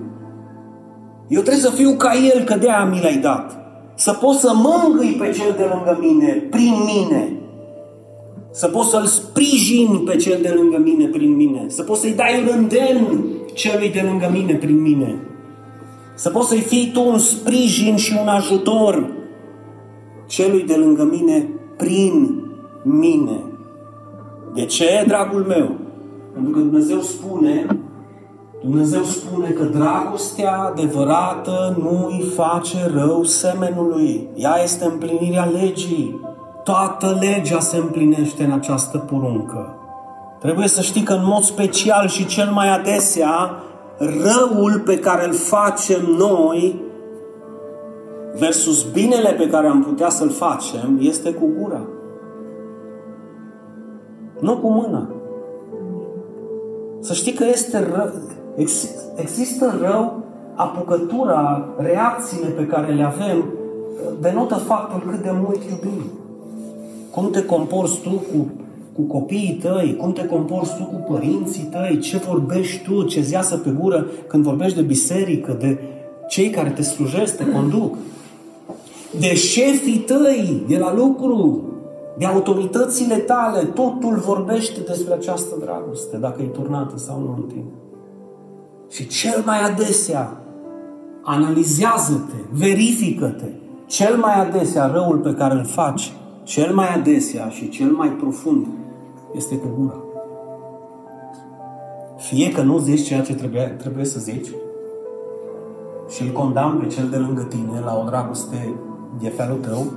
Eu trebuie să fiu ca El, că de-aia mi l-ai dat. Să pot să mângâi pe cel de lângă mine, prin mine. Să pot să-l sprijin pe cel de lângă mine, prin mine. Să pot să-i dai un îndemn celui de lângă mine, prin mine. Să poți să-i fii tu un sprijin și un ajutor celui de lângă mine, prin mine. De ce, dragul meu? Pentru că Dumnezeu spune Dumnezeu spune că dragostea adevărată nu îi face rău semenului. Ea este împlinirea legii. Toată legea se împlinește în această poruncă. Trebuie să știi că în mod special și cel mai adesea, răul pe care îl facem noi versus binele pe care am putea să-l facem este cu gura. Nu cu mâna. Să știi că este rău, Există rău, apucătura, reacțiile pe care le avem denotă faptul cât de mult iubim. Cum te comporți tu cu, cu copiii tăi, cum te comporți tu cu părinții tăi, ce vorbești tu, ce ziasă pe gură când vorbești de biserică, de cei care te slujesc, te conduc, de șefii tăi de la lucru, de autoritățile tale, totul vorbește despre această dragoste, dacă e turnată sau nu în tine. Și cel mai adesea, analizează-te, verifică-te. Cel mai adesea răul pe care îl faci, cel mai adesea și cel mai profund, este cu gura. Fie că nu zici ceea ce trebuie, trebuie să zici și îl condamn pe cel de lângă tine la o dragoste de felul tău,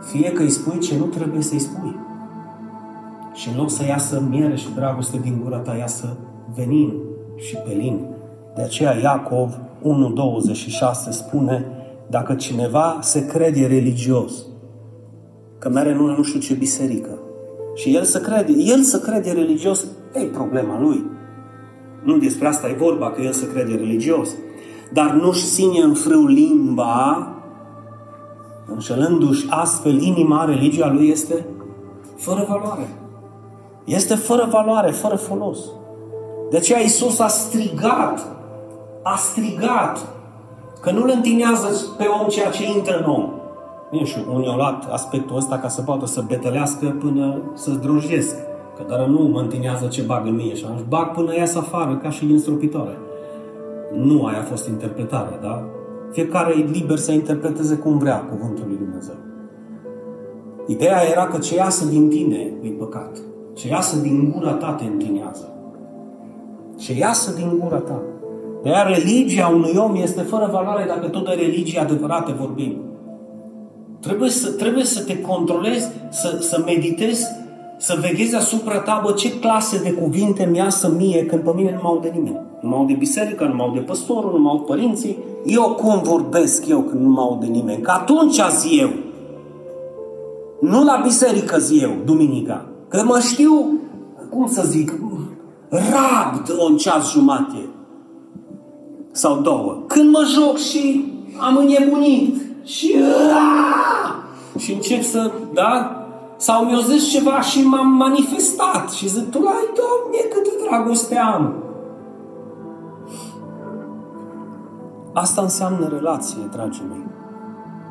fie că îi spui ce nu trebuie să-i spui. Și în loc să iasă miere și dragoste din gura ta, iasă venin și pelin de aceea Iacov 1.26 spune, dacă cineva se crede religios, că mere nu, nu știu ce biserică, și el să crede, el să crede religios, e problema lui. Nu despre asta e vorba, că el să crede religios. Dar nu-și ține în frâu limba, înșelându-și astfel inima, religia lui este fără valoare. Este fără valoare, fără folos. De aceea Iisus a strigat a strigat că nu-l întinează pe om ceea ce intră în om. Nu știu, unii au luat aspectul ăsta ca să poată să betălească până să zdrojesc. Că dar nu mă întinează ce bag în mine și atunci bag până ies afară ca și din stropitoare. Nu aia a fost interpretarea, da? Fiecare e liber să interpreteze cum vrea cuvântul lui Dumnezeu. Ideea era că ce iasă din tine e păcat. Ce iasă din gura ta te întinează. Ce iasă din gura ta De aia religia unui om este fără valoare dacă tot de religie adevărate vorbim. Trebuie să, trebuie să te controlezi, să, să meditezi, să veghezi asupra ta, bă, ce clase de cuvinte mi să mie când pe mine nu mă aud de nimeni. Nu mă aud de biserică, nu mă aud de păstorul, nu mă aud părinții. Eu cum vorbesc eu când nu mă aud de nimeni? Că atunci zi eu. Nu la biserică zi eu, duminica. Că mă știu, cum să zic, rabd o ceas jumate sau două. Când mă joc și am înnebunit și și încep să, da? Sau mi-au zis ceva și m-am manifestat și zic, tu lai, Doamne, câtă dragoste am. Asta înseamnă relație, dragii mei.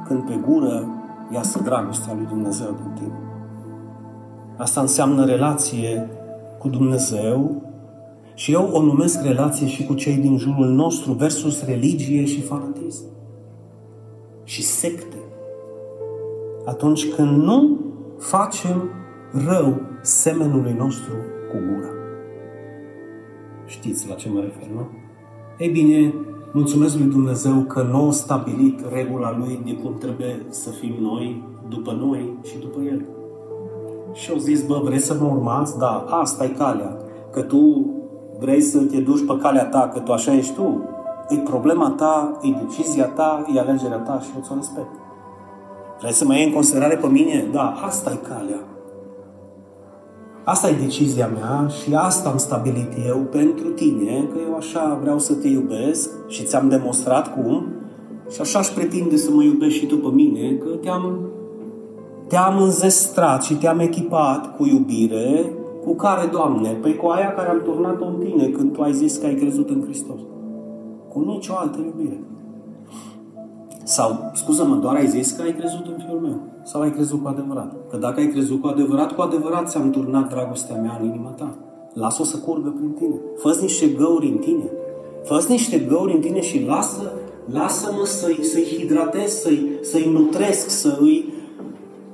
Când pe gură iasă dragostea lui Dumnezeu din tine. Asta înseamnă relație cu Dumnezeu și eu o numesc relație și cu cei din jurul nostru versus religie și fanatism. Și secte. Atunci când nu facem rău semenului nostru cu gura. Știți la ce mă refer, nu? Ei bine, mulțumesc lui Dumnezeu că nu a stabilit regula lui de cum trebuie să fim noi, după noi și după El. Și au zis, bă, vreți să mă urmați? Da, asta e calea. Că tu vrei să te duci pe calea ta, că tu așa ești tu. E problema ta, e decizia ta, e alegerea ta și eu ți-o respect. Vrei să mă iei în considerare pe mine? Da, asta e calea. Asta e decizia mea și asta am stabilit eu pentru tine, că eu așa vreau să te iubesc și ți-am demonstrat cum și așa aș pretinde să mă iubești și tu pe mine, că te-am, te-am înzestrat și te-am echipat cu iubire, cu care, Doamne? Păi cu aia care am turnat-o în tine când Tu ai zis că ai crezut în Hristos. Cu nicio altă iubire. Sau, scuză-mă, doar ai zis că ai crezut în Fiul meu. Sau ai crezut cu adevărat. Că dacă ai crezut cu adevărat, cu adevărat ți-am turnat dragostea mea în inima ta. Lasă-o să curgă prin tine. fă niște găuri în tine. fă niște găuri în tine și lasă, lasă-mă să-i, să-i hidratez, să-i, să-i nutresc, să-i,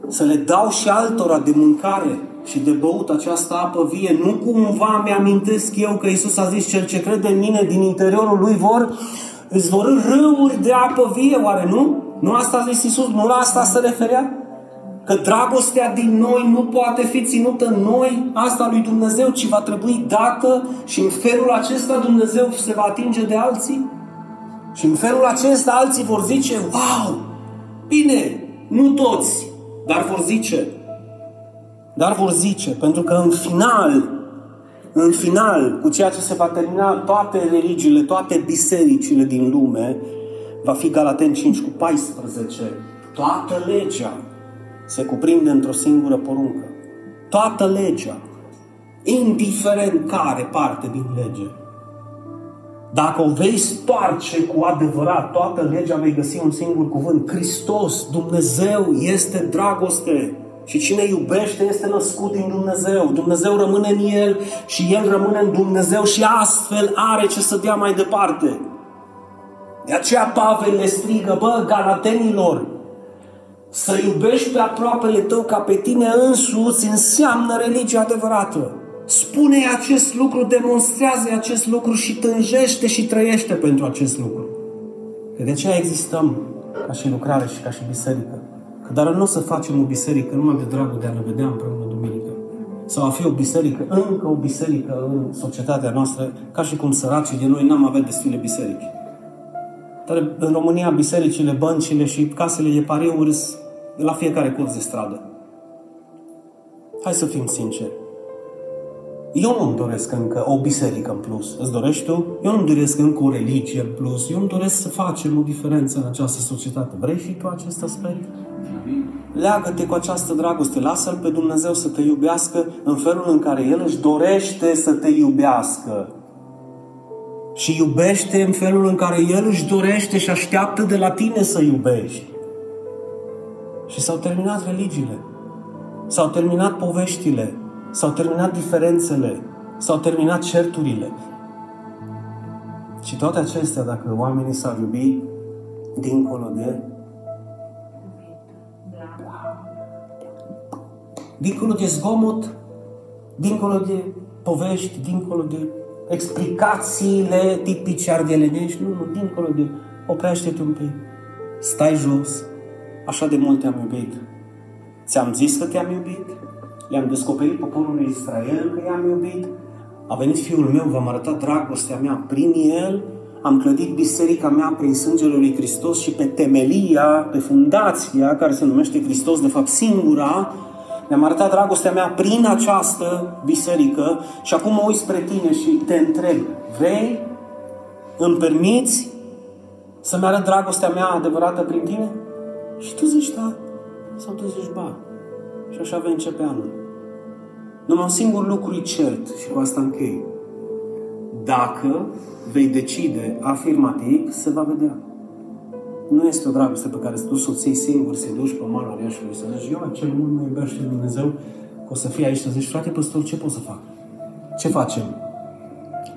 să le dau și altora de mâncare și de băut această apă vie. Nu cumva mi-amintesc eu că Isus a zis cel ce crede în mine din interiorul lui vor izvorâ râuri de apă vie, oare nu? Nu asta a zis Isus? Nu la asta se referea? Că dragostea din noi nu poate fi ținută în noi, asta lui Dumnezeu, ci va trebui dată și în felul acesta Dumnezeu se va atinge de alții? Și în felul acesta alții vor zice, wow, bine, nu toți, dar vor zice, dar vor zice, pentru că în final, în final, cu ceea ce se va termina toate religiile, toate bisericile din lume, va fi Galaten 5 cu 14. Toată legea se cuprinde într-o singură poruncă. Toată legea, indiferent care parte din lege. Dacă o vei stoarce cu adevărat, toată legea vei găsi un singur cuvânt. Hristos, Dumnezeu, este dragoste. Și cine iubește este născut din Dumnezeu. Dumnezeu rămâne în el și el rămâne în Dumnezeu și astfel are ce să dea mai departe. De aceea Pavel le strigă, bă, galatenilor, să iubești pe aproapele tău ca pe tine însuți înseamnă religia adevărată. spune acest lucru, demonstrează acest lucru și tânjește și trăiește pentru acest lucru. Că de aceea existăm ca și lucrare și ca și biserică. Dar nu o să facem o biserică numai de dragul de a ne vedea împreună duminică. Sau a fi o biserică, încă o biserică în societatea noastră, ca și cum săracii de noi n-am avea destule biserici. Dar în România bisericile, băncile și casele de pariuri la fiecare curs de stradă. Hai să fim sinceri. Eu nu-mi doresc încă o biserică în plus. Îți dorești tu? Eu nu-mi doresc încă o religie în plus. Eu îmi doresc să facem o diferență în această societate. Vrei și tu acest aspect? Leagă-te cu această dragoste, lasă-L pe Dumnezeu să te iubească în felul în care El își dorește să te iubească. Și iubește în felul în care El își dorește și așteaptă de la tine să iubești. Și s-au terminat religiile. S-au terminat poveștile. S-au terminat diferențele. S-au terminat certurile. Și toate acestea, dacă oamenii s-ar iubi dincolo de dincolo de zgomot, dincolo de povești, dincolo de explicațiile tipice ardelenești, nu, nu, dincolo de oprește-te un pic, stai jos, așa de mult te-am iubit. Ți-am zis că te-am iubit, le-am descoperit poporului Israel că i-am iubit, a venit Fiul meu, v-am arătat dragostea mea prin El, am clădit biserica mea prin sângele lui Hristos și pe temelia, pe fundația care se numește Hristos, de fapt singura, mi-am arătat dragostea mea prin această biserică și acum mă uit spre tine și te întreb, vrei, îmi permiți să-mi arăt dragostea mea adevărată prin tine? Și tu zici da, sau tu zici ba. Și așa vei începe anul. Numai un singur lucru e cert și cu asta închei. Dacă vei decide afirmativ, se va vedea. Nu este o dragoste pe care să tu să o ții singur, să duci pe malul Iașului, să zici, eu cel mult mă iubește Dumnezeu, că o să fie aici, să zici, frate păstor, ce pot să fac? Ce facem?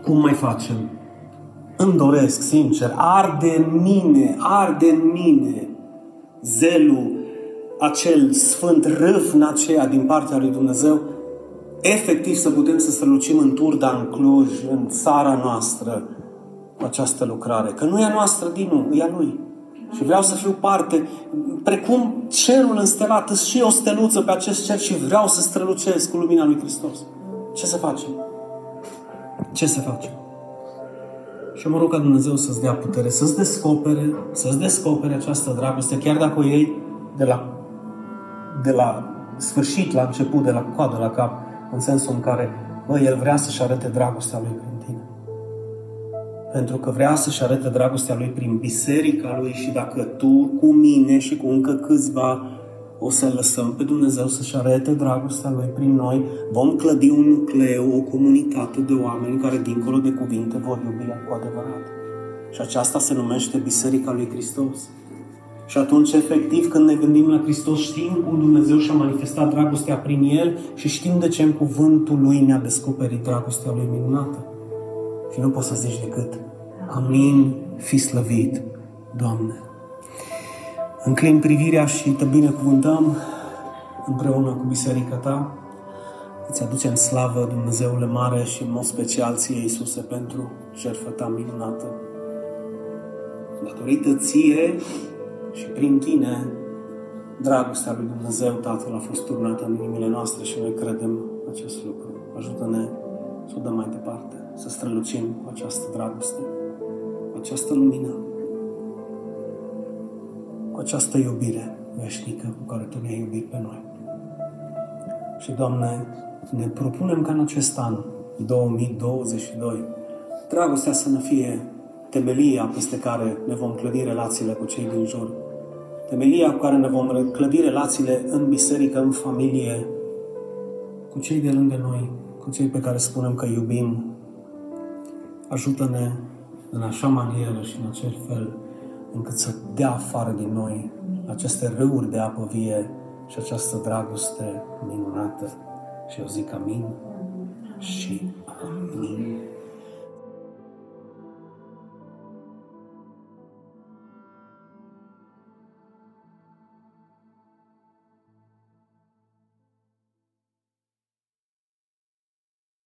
Cum mai facem? Îmi doresc, sincer, arde în mine, arde în mine zelul, acel sfânt râvn aceea din partea lui Dumnezeu, efectiv să putem să strălucim în Turda, în Cluj, în țara noastră, cu această lucrare. Că nu e a noastră, Dinu, e a Lui. Și vreau să fiu parte, precum cerul înstelat, și o steluță pe acest cer și vreau să strălucesc cu lumina lui Hristos. Ce să facem? Ce să facem? Și mă rog ca Dumnezeu să-ți dea putere, să-ți descopere, să-ți descopere această dragoste, chiar dacă o iei de la, de la sfârșit, la început, de la coadă la cap, în sensul în care, bă, El vrea să-și arate dragostea Lui prin tine. Pentru că vrea să-și arate dragostea Lui prin biserica Lui și dacă tu, cu mine și cu încă câțiva, o să lăsăm pe Dumnezeu să-și arate dragostea Lui prin noi, vom clădi un nucleu, o comunitate de oameni care, dincolo de cuvinte, vor iubi cu adevărat. Și aceasta se numește Biserica lui Hristos. Și atunci, efectiv, când ne gândim la Hristos, știm cum Dumnezeu și-a manifestat dragostea prin El și știm de ce în cuvântul Lui ne-a descoperit dragostea Lui minunată. Și nu poți să zici decât Amin, fi slăvit, Doamne. Înclin privirea și te binecuvântăm împreună cu biserica ta. Îți aducem slavă, Dumnezeule mare și în mod special ție, Iisuse, pentru jertfa ta minunată. Datorită ție și prin tine, dragostea lui Dumnezeu Tatăl a fost turnată în inimile noastre și noi credem acest lucru. Ajută-ne să o dăm mai departe, să strălucim cu această dragoste, cu această lumină, cu această iubire veșnică cu care Tu ne-ai iubit pe noi. Și, Doamne, ne propunem ca în acest an, 2022, dragostea să ne fie temelia peste care ne vom clădi relațiile cu cei din jur, temelia cu care ne vom clădi relațiile în biserică, în familie, cu cei de lângă noi, cu cei pe care spunem că iubim. Ajută-ne în așa manieră și în acel fel încât să dea afară din noi aceste râuri de apă vie și această dragoste minunată. Și eu zic amin și